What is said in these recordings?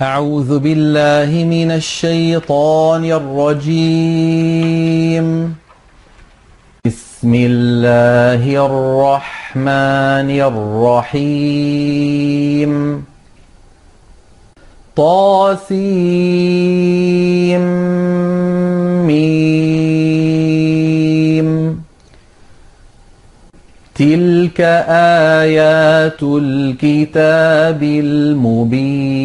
أعوذ بالله من الشيطان الرجيم. بسم الله الرحمن الرحيم. طاسيم. ميم. تلك آيات الكتاب المبين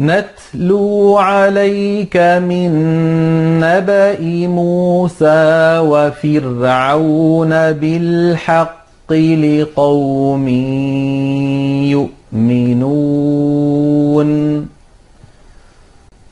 نتلو عليك من نبأ موسى وفرعون بالحق لقوم يؤمنون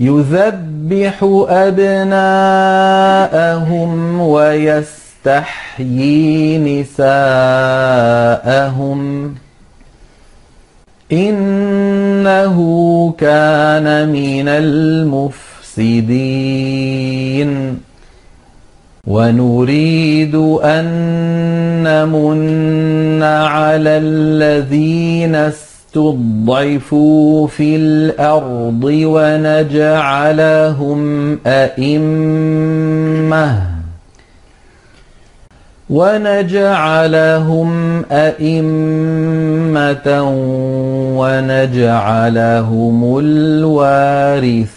يذبح أبناءهم ويستحيي نساءهم. إنه كان من المفسدين. ونريد أن نمن على الذين استضعفوا في الأرض ونجعلهم أئمة. ونجعلهم أئمة ونجعلهم الوارثين.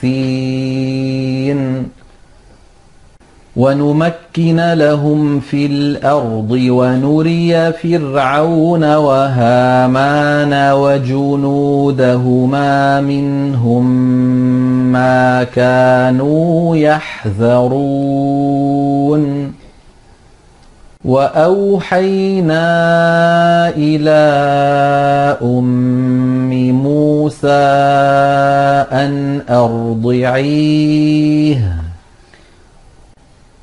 ونمكن لهم في الأرض ونري فرعون وهامان وجنودهما منهم ما كانوا يحذرون. وأوحينا إلى أم موسى أن أرضعيه.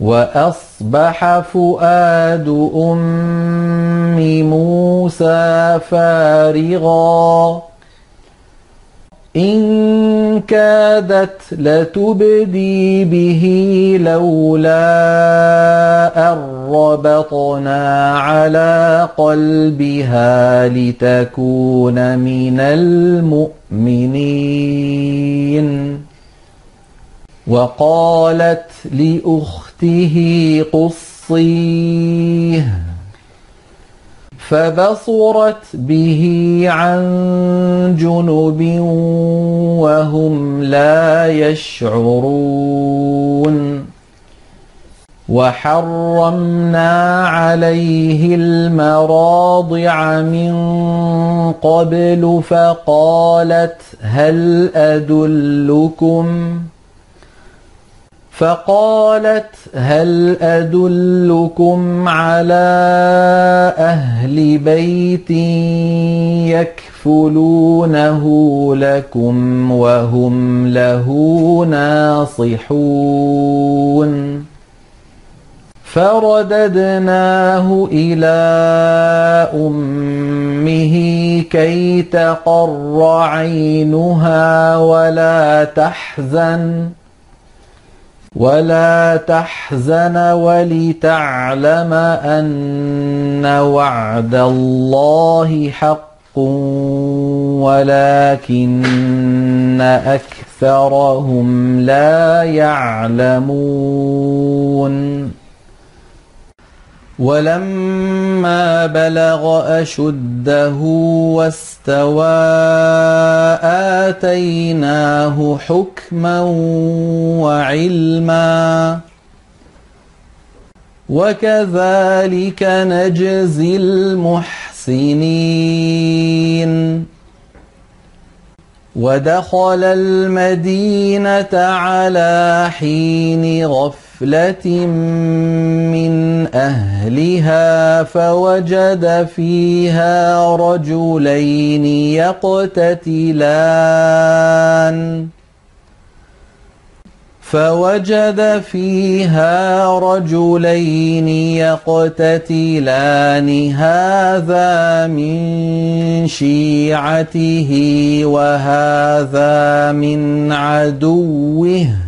وأصبح فؤاد أم موسى فارغا. إن كادت لتبدي به لولا أن ربطنا على قلبها لتكون من المؤمنين. وقالت لأخته قصيه فبصرت به عن جنب وهم لا يشعرون وحرمنا عليه المراضع من قبل فقالت هل أدلكم ۖ فقالت هل أدلكم على أهل بيت يكفلونه لكم وهم له ناصحون؟ فرددناه إلى أمه كي تقر عينها ولا تحزن. ولا تحزن ولتعلم أن وعد الله حق ولكن أكثرهم لا يعلمون ولما بلغ أشده واستوى آتيناه حكما وعلما. وكذلك نجزي المحسنين. ودخل المدينة على حين غفر غفلة من أهلها فوجد فيها رجلين يقتتلان. فوجد فيها رجلين يقتتلان. هذا من شيعته وهذا من عدوه.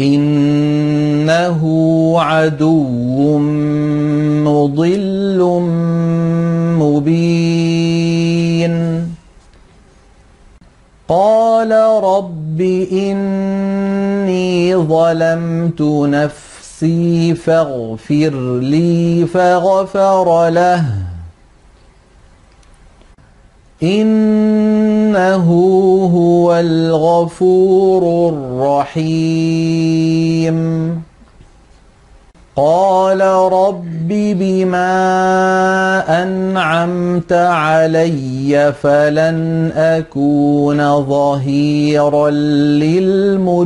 إنه عدو مضل مبين. قال رب إني ظلمت نفسي فاغفر لي فغفر له. إنه هو الغفور الرحيم. قال رب بما أنعمت علي فلن أكون ظهيرا للمجرمين.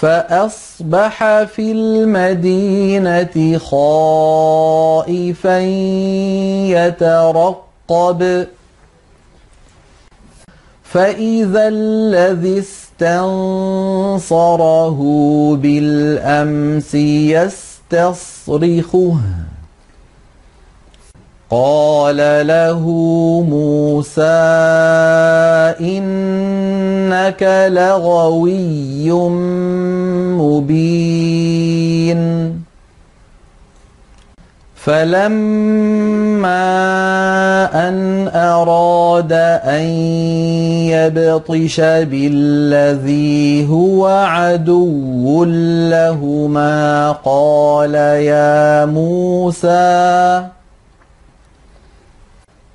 فأصبح في المدينة خائفا يترقب. فإذا الذي استنصره بالأمس يستصرخه. قال له موسى إنك لغوي مبين. فلما أن أراد أن يبطش بالذي هو عدو لهما قال يا موسى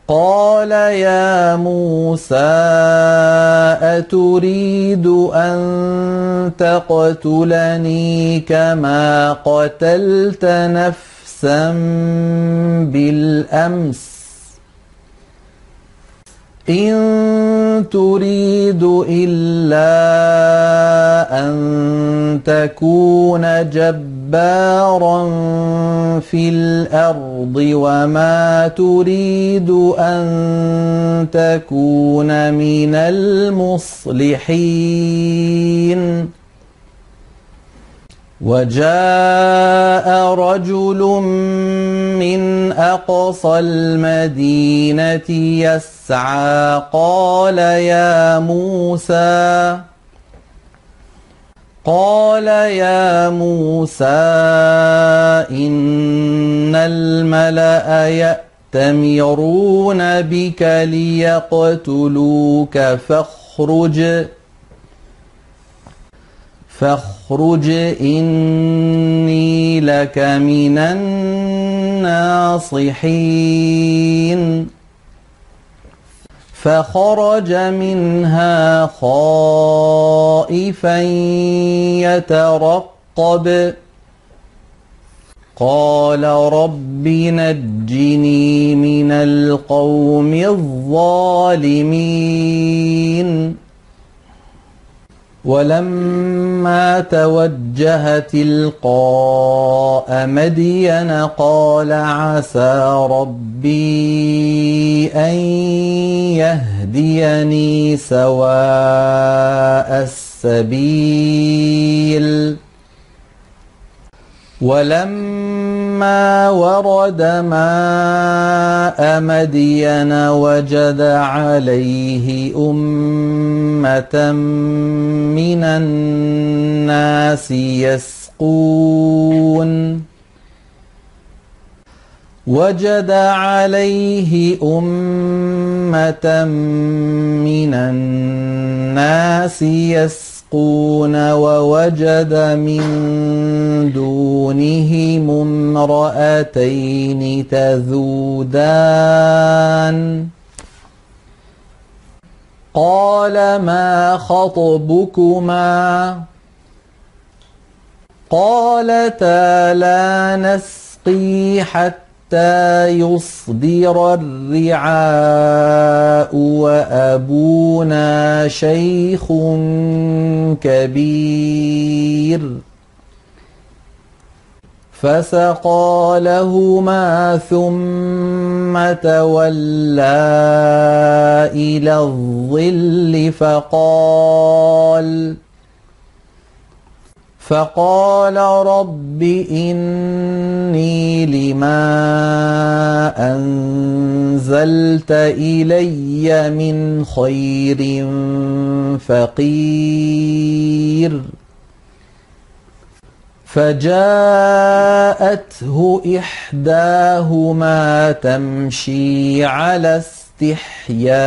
قال يا موسى أتريد أن تقتلني كما قتلت نفسا بالأمس. إن تريد إلا أن تكون جبارا في الأرض وما تريد أن تكون من المصلحين. وجاء رجل من أقصى المدينة يسعى قال يا موسى قال يا موسى إن الملأ يأتمرون بك ليقتلوك فاخرج فاخرج إني لك من الناصحين. فخرج منها خائفا يترقب. قال رب نجني من القوم الظالمين. ولما توجه تلقاء مدين قال عسى ربي أن يهديني سواء السبيل. ولما ورد ماء مدين وجد عليه أمة من الناس يسقون. وجد عليه أمة من الناس يسقون. يسقون ووجد من دونهم امرأتين تذودان. قال ما خطبكما؟ قالتا لا نسقي حتى حتى يصدر الرعاء وأبونا شيخ كبير. فسقى لهما ثم تولى إلى الظل فقال فقال رب إني لما أنزلت إلي من خير فقير. فجاءته إحداهما تمشي على استحياء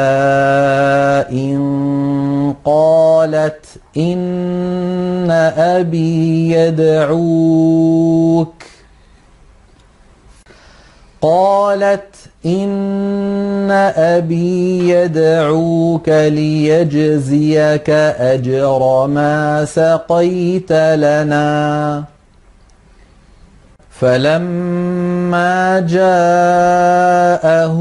قالت إن أبي يدعوك. قالت إن أبي يدعوك ليجزيك أجر ما سقيت لنا. فلما جاءه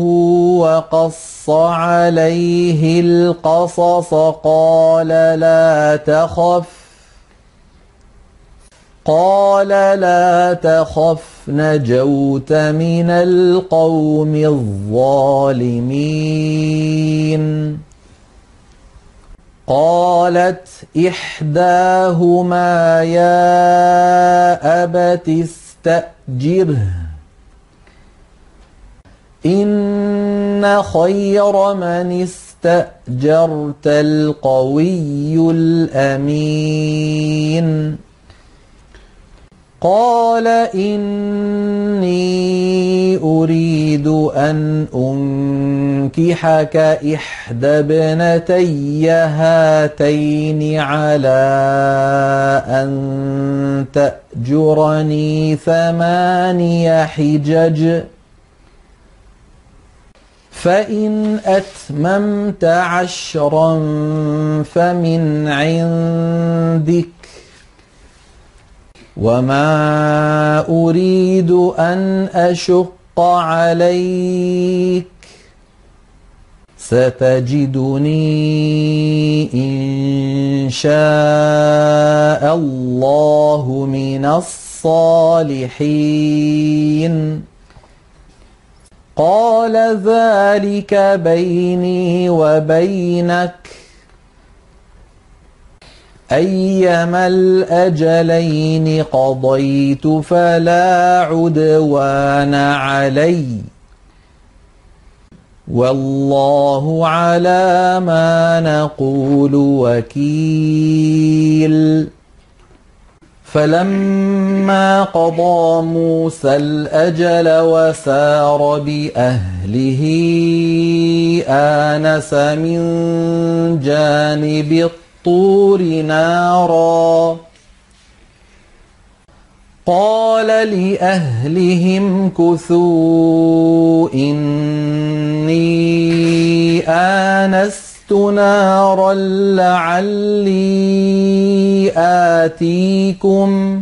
وقص عليه القصص قال لا تخف قال لا تخف نجوت من القوم الظالمين. قالت إحداهما يا أبت فاستأجره إن خير من استأجرت القوي الأمين. قال إني أريد أن أنكحك إحدى ابنتي هاتين على أن تأجرني ثماني حجج فإن أتممت عشرا فمن عندك وما أريد أن أشق عليك ستجدني إن شاء الله من الصالحين قال ذلك بيني وبينك أيما الأجلين قضيت فلا عدوان علي. والله على ما نقول وكيل. فلما قضى موسى الأجل وسار بأهله آنس من جانب الطور نارا. قال لأهلهم كثوا إني آنست نارا لعلي آتيكم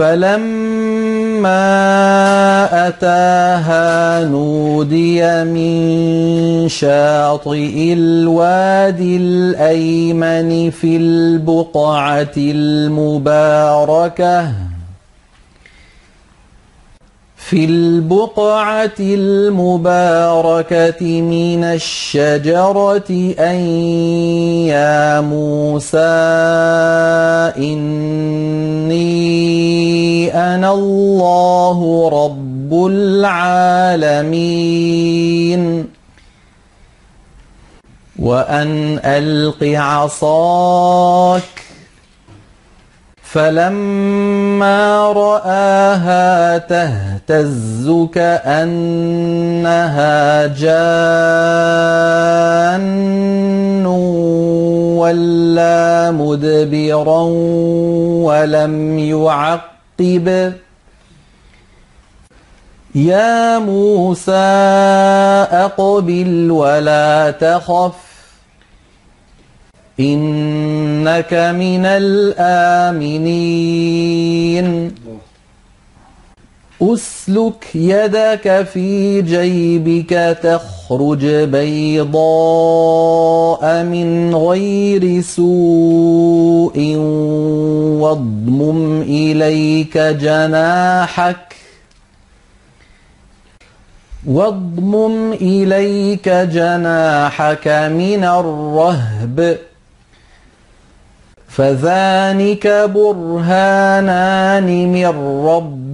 فلما أتاها نودي من شاطئ الوادي الأيمن في البقعة المباركة في البقعة المباركة من الشجرة أن يا موسى إني أنا الله رب العالمين. وأن ألق عصاك. فلما رآها تهتز كأنها جان ولا مدبرا ولم يعقب. يا موسى أقبل ولا تخف إنك من الآمنين. أسلك يدك في جيبك تخرج بيضاء من غير سوء واضمم إليك جناحك واضمم إليك جناحك من الرهب فذلك برهانان من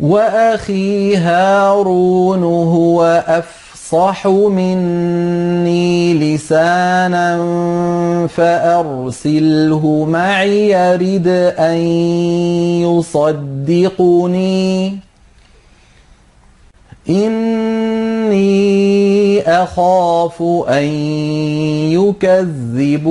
وأخي هارون هو أفصح مني لسانا فأرسله معي يرد أن يصدقني. إني أخاف أن يكذبون.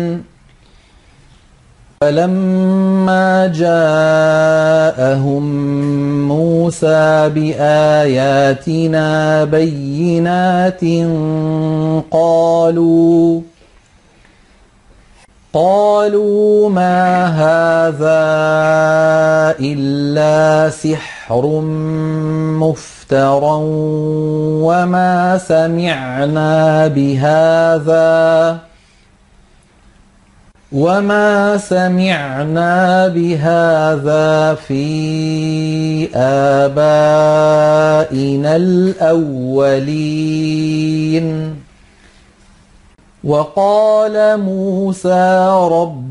فلما جاءهم موسى بآياتنا بينات قالوا قالوا ما هذا إلا سحر مفترى وما سمعنا بهذا وما سمعنا بهذا في آبائنا الأولين وقال موسى رب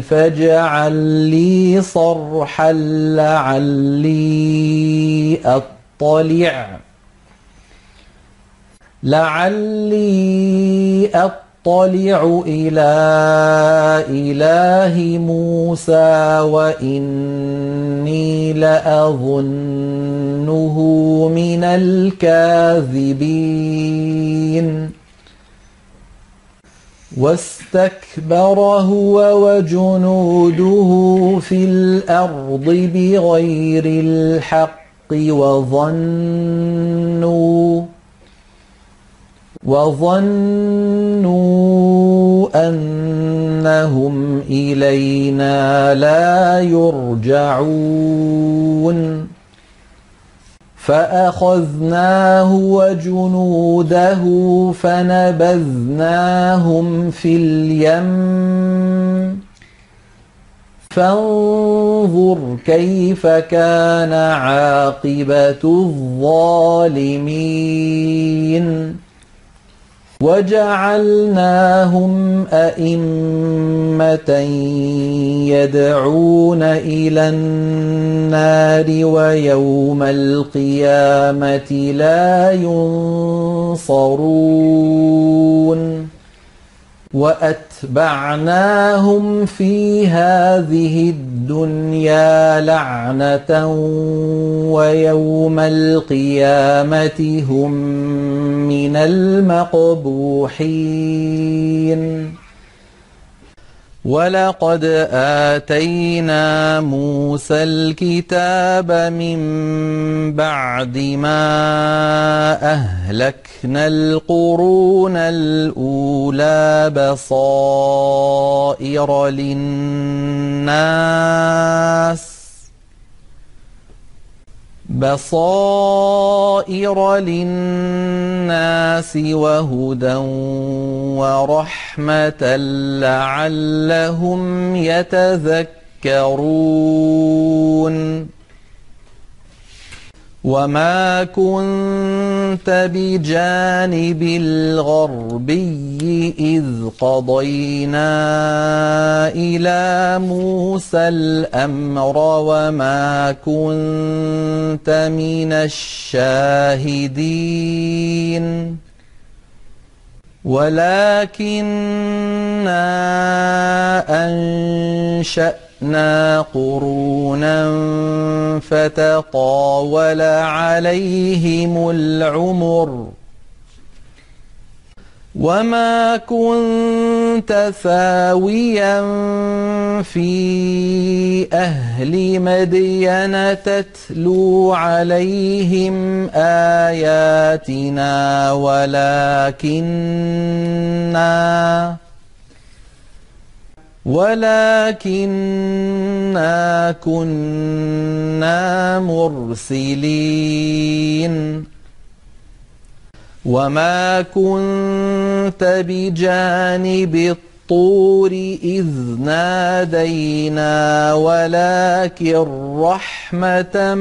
فاجعل لي صرحا لعلي أطلع. لعلي أطلع إلى إله موسى وإني لأظنه من الكاذبين. واستكبر هو وجنوده في الأرض بغير الحق وظنوا وظنوا أنهم إلينا لا يرجعون فأخذناه وجنوده فنبذناهم في اليم. فانظر كيف كان عاقبة الظالمين. وجعلناهم أئمة يدعون إلى النار ويوم القيامة لا ينصرون. وأتبعناهم في هذه الدنيا لعنة ويوم القيامة هم من المقبوحين. ولقد آتينا موسى الكتاب من بعد ما أهلكنا القرون الأولى بصائر للناس بصائر للناس وهدى ورحمة لعلهم يتذكرون. وما كنت بجانب الغربي إذ قضينا إلى موسى الأمر وما كنت من الشاهدين ولكنا أنشأنا قرونا فتطاول عليهم العمر وما كنت ثاويا في أهل مدين تتلو عليهم آياتنا ولكننا ولكننا كنا مرسلين وما كنت بجانب الطور إذ نادينا ولكن رحمة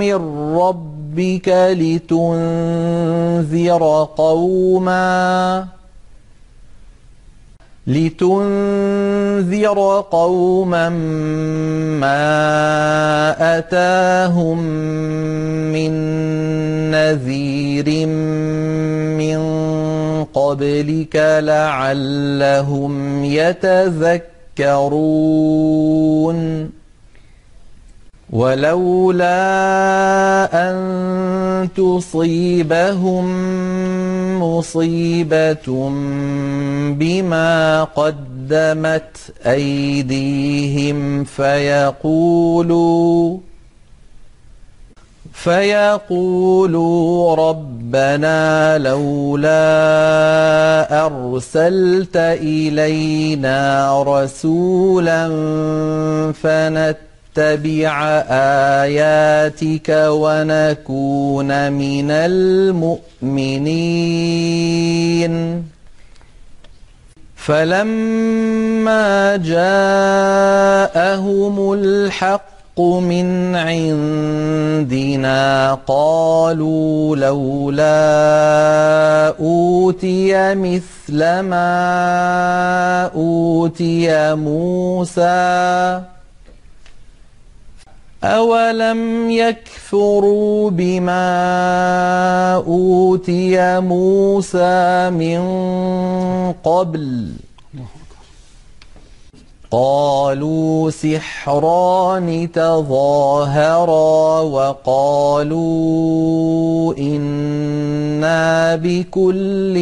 من ربك لتنذر قوماً لتنذر قوما ما أتاهم من نذير من قبلك لعلهم يتذكرون. ولولا أن تصيبهم مصيبة بما قدمت أيديهم فيقولوا فيقولوا ربنا لولا أرسلت إلينا رسولا فنت نتبع آياتك ونكون من المؤمنين. فلما جاءهم الحق من عندنا قالوا لولا أوتي مثل ما أوتي موسى. أولم يكفروا بما أوتي موسى من قبل قالوا سحران تظاهرا وقالوا إنا بكل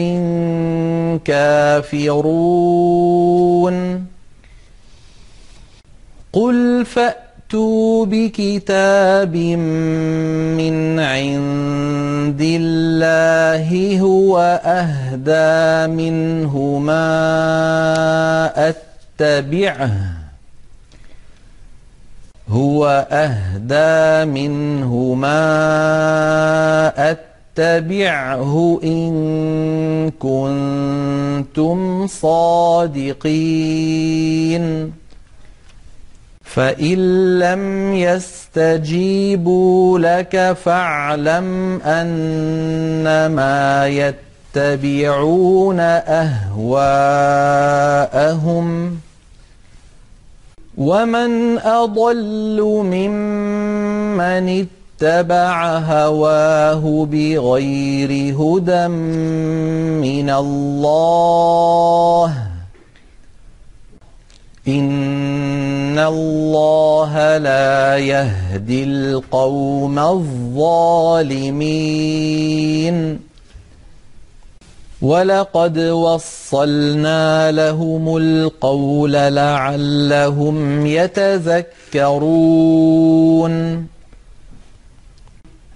كافرون قل فأ فأتوا بكتاب من عند الله هو أهدى منه ما أتبعه. هو أهدى منه ما أتبعه إن كنتم صادقين. فإن لم يستجيبوا لك فاعلم أنما يتبعون أهواءهم ومن أضل ممن اتبع هواه بغير هدى من الله إن الله لا يهدي القوم الظالمين ولقد وصلنا لهم القول لعلهم يتذكرون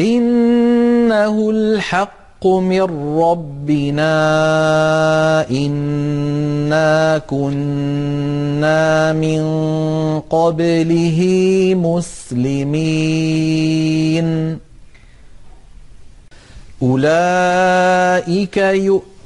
إنه الحق من ربنا إنا كنا من قبله مسلمين. أولئك يؤمنون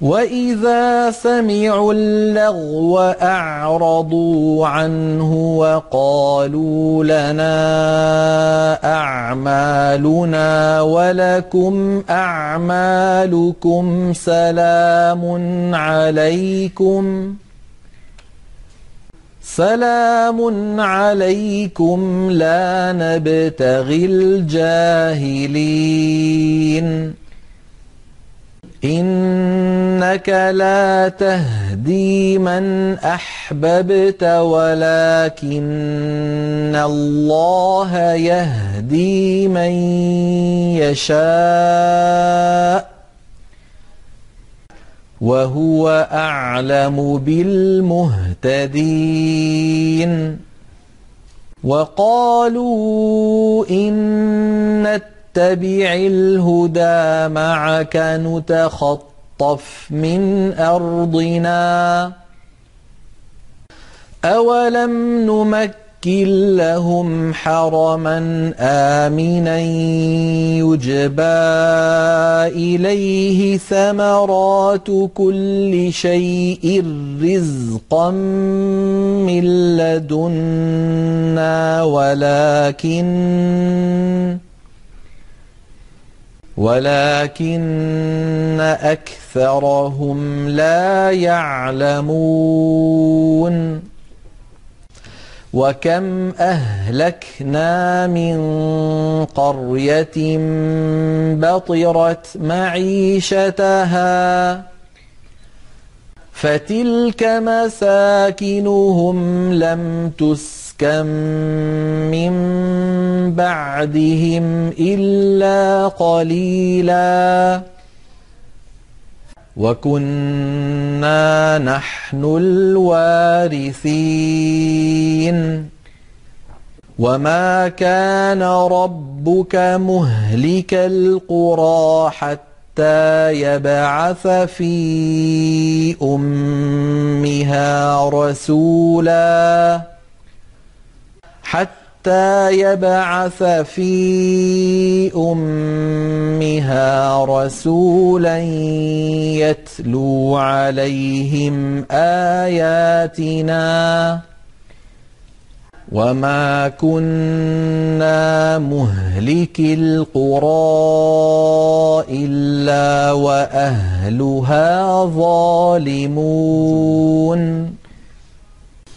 وإذا سمعوا اللغو أعرضوا عنه وقالوا لنا أعمالنا ولكم أعمالكم سلام عليكم سلام عليكم لا نبتغي الجاهلين إنك لا تهدي من أحببت ولكن الله يهدي من يشاء وهو أعلم بالمهتدين وقالوا إن نتبع الهدى معك نتخطف من أرضنا. أولم نمكن لهم حرما آمنا يجبى إليه ثمرات كل شيء رزقا من لدنا ولكن ولكن أكثرهم لا يعلمون. وكم أهلكنا من قرية بطرت معيشتها فتلك مساكنهم لم تسكن من بعدهم إلا قليلاً. وكنا نحن الوارثين. وما كان ربك مهلك القرى حتى يبعث في أمها رسولا. حتى يبعث في أمها رسولا يتلو عليهم آياتنا. وما كنا مهلك القرى الا واهلها ظالمون.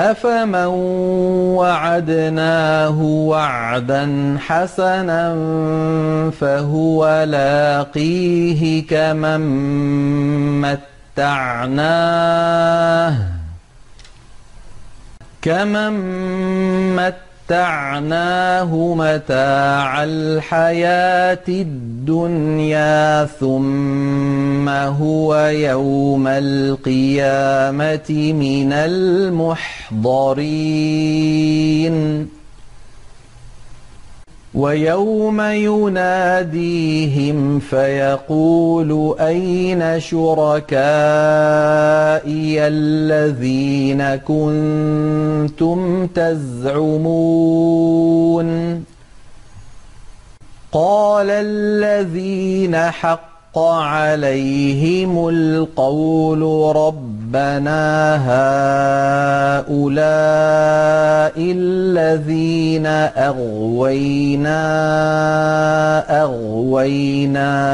أفمن وعدناه وعدا حسنا فهو لاقيه كمن متعناه كمن متعناه متعناه متاع الحياة الدنيا ثم هو يوم القيامة من المحضرين. ويوم يناديهم فيقول أين شركائي الذين كنتم تزعمون؟ قال الذين حق عليهم القول ربنا هؤلاء الذين أغوينا أغويناهم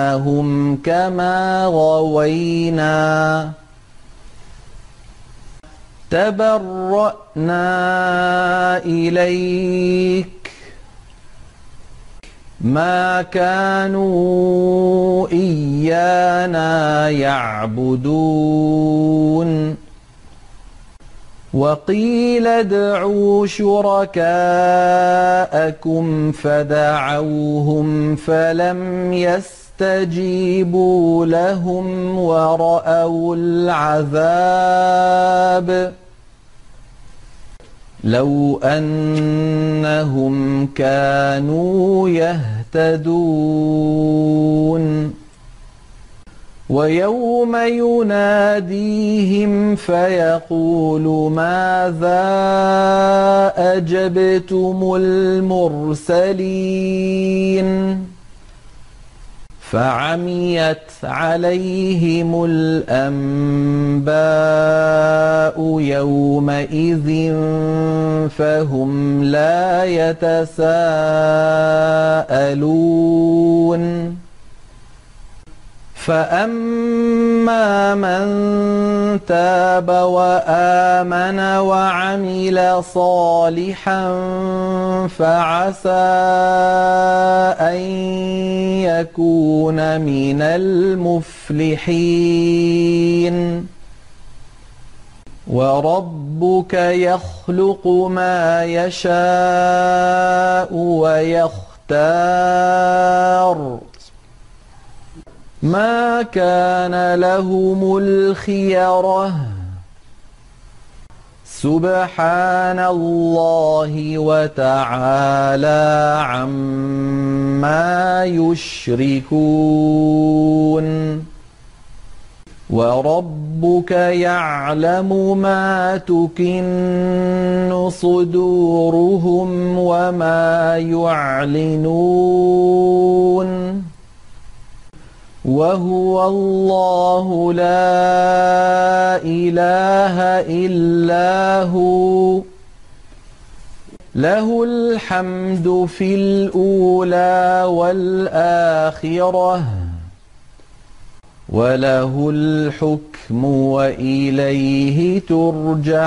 كما غوينا تبرأنا إليك ما كانوا إيانا يعبدون. وقيل ادعوا شركاءكم فدعوهم فلم يستجيبوا لهم ورأوا العذاب. لو أنهم كانوا يهتدون. ويوم يناديهم فيقول ماذا أجبتم المرسلين؟ فعميت عليهم الأنباء يومئذ فهم لا يتساءلون. فأما من تاب وآمن وعمل صالحا فعسى أن يكون من المفلحين وربك يخلق ما يشاء ويختار ما كان لهم الخيرة. سبحان الله وتعالى عما يشركون. وربك يعلم ما تكن صدورهم وما يعلنون. وهو الله لا إله إلا هو. له الحمد في الأولى والآخرة. وله الحكم وإليه ترجعون.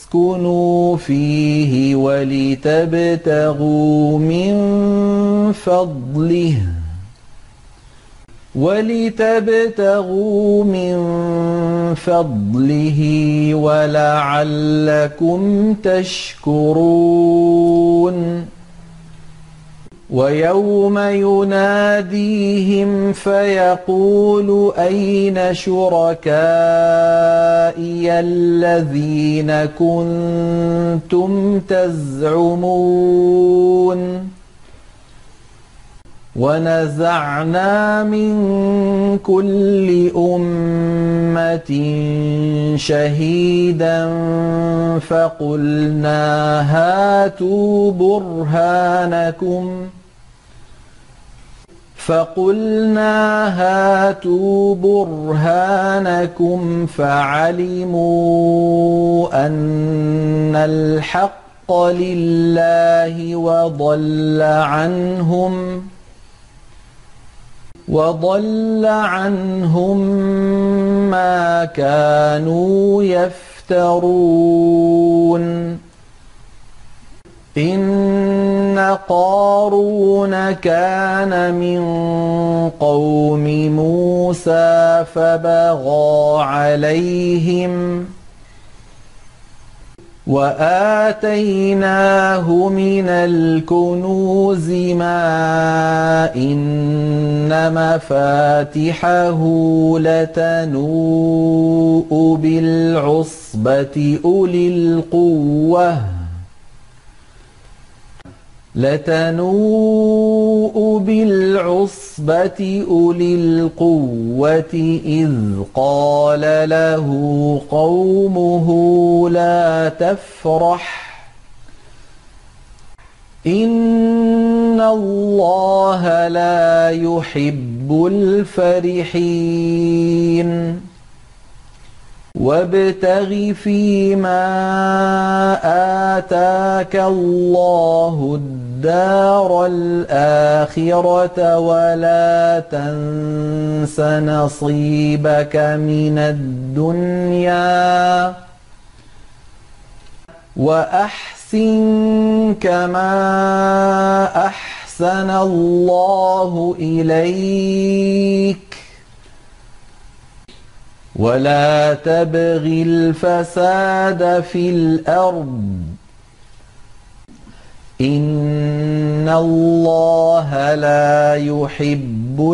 لتسكنوا فيه ولتبتغوا من فضله. ولتبتغوا من فضله ولعلكم تشكرون. ويوم يناديهم فيقول أين شركائي الذين كنتم تزعمون؟ ونزعنا من كل أمة شهيدا فقلنا هاتوا برهانكم ۖ فقلنا هاتوا برهانكم فعلموا أن الحق لله وضل عنهم وضل عنهم ما كانوا يفترون إن قارون كان من قوم موسى فبغى عليهم وآتيناه من الكنوز ما إن مفاتحه لتنوء بالعصبة أولي القوة لتنوء بالعصبة أولي القوة إذ قال له قومه لا تفرح إن الله لا يحب الفرحين وابتغ فيما آتاك الله الدار الآخرة ولا تنس نصيبك من الدنيا. وأحسن كما أحسن الله إليك. ولا تبغ الفساد في الأرض. إن الله لا يحب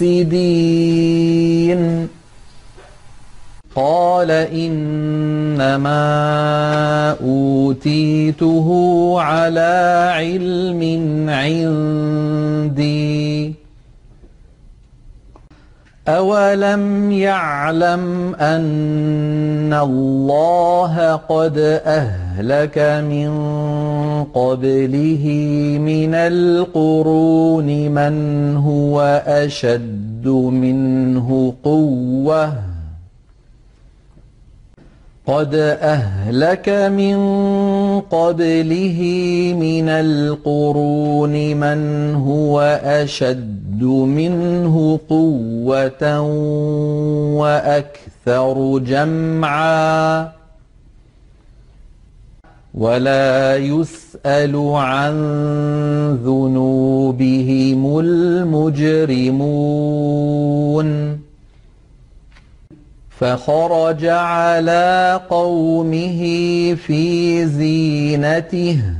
المفسدين قال إنما أوتيته على علم عندي أولم يعلم أن الله قد أهلك من قبله من القرون من هو أشد منه قوةً قد أهلك من قبله من القرون من هو أشد منه قوة وأكثر جمعا ولا يسأل عن ذنوبهم المجرمون فخرج على قومه في زينته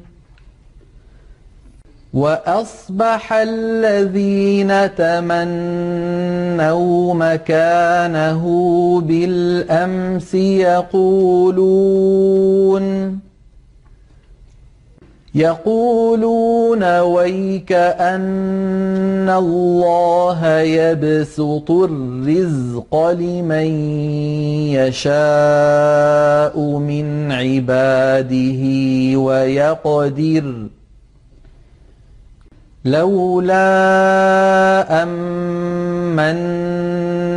وأصبح الذين تمنوا مكانه بالأمس يقولون يقولون ويك أن الله يبسط الرزق لمن يشاء من عباده ويقدر لولا أمن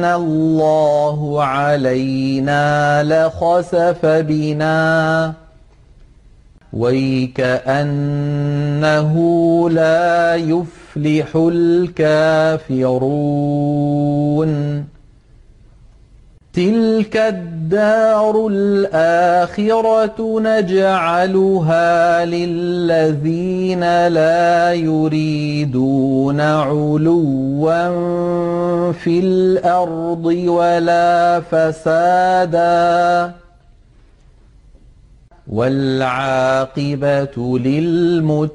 الله علينا لخسف بنا. ويكأنه لا يفلح الكافرون. تلك الدار الآخرة نجعلها للذين لا يريدون علوا في الأرض ولا فسادا والعاقبة للمتقين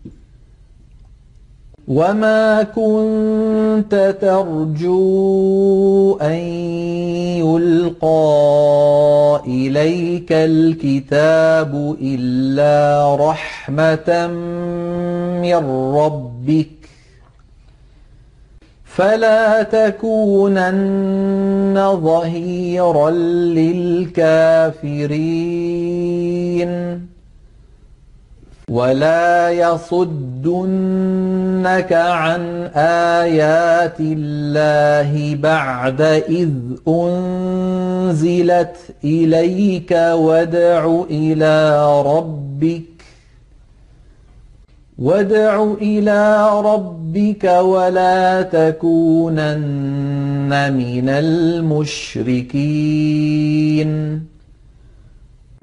وما كنت ترجو أن يلقى إليك الكتاب إلا رحمة من ربك فلا تكونن ظهيرا للكافرين ولا يصدنك عن آيات الله بعد إذ أنزلت إليك وادع إلى ربك وادع إلى ربك ولا تكونن من المشركين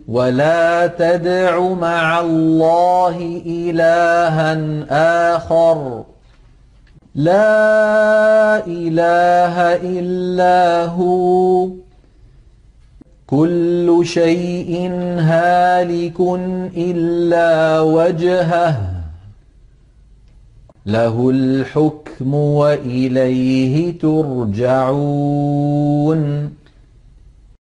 ولا تدع مع الله إلها آخر. لا إله إلا هو. كل شيء هالك إلا وجهه. له الحكم وإليه ترجعون.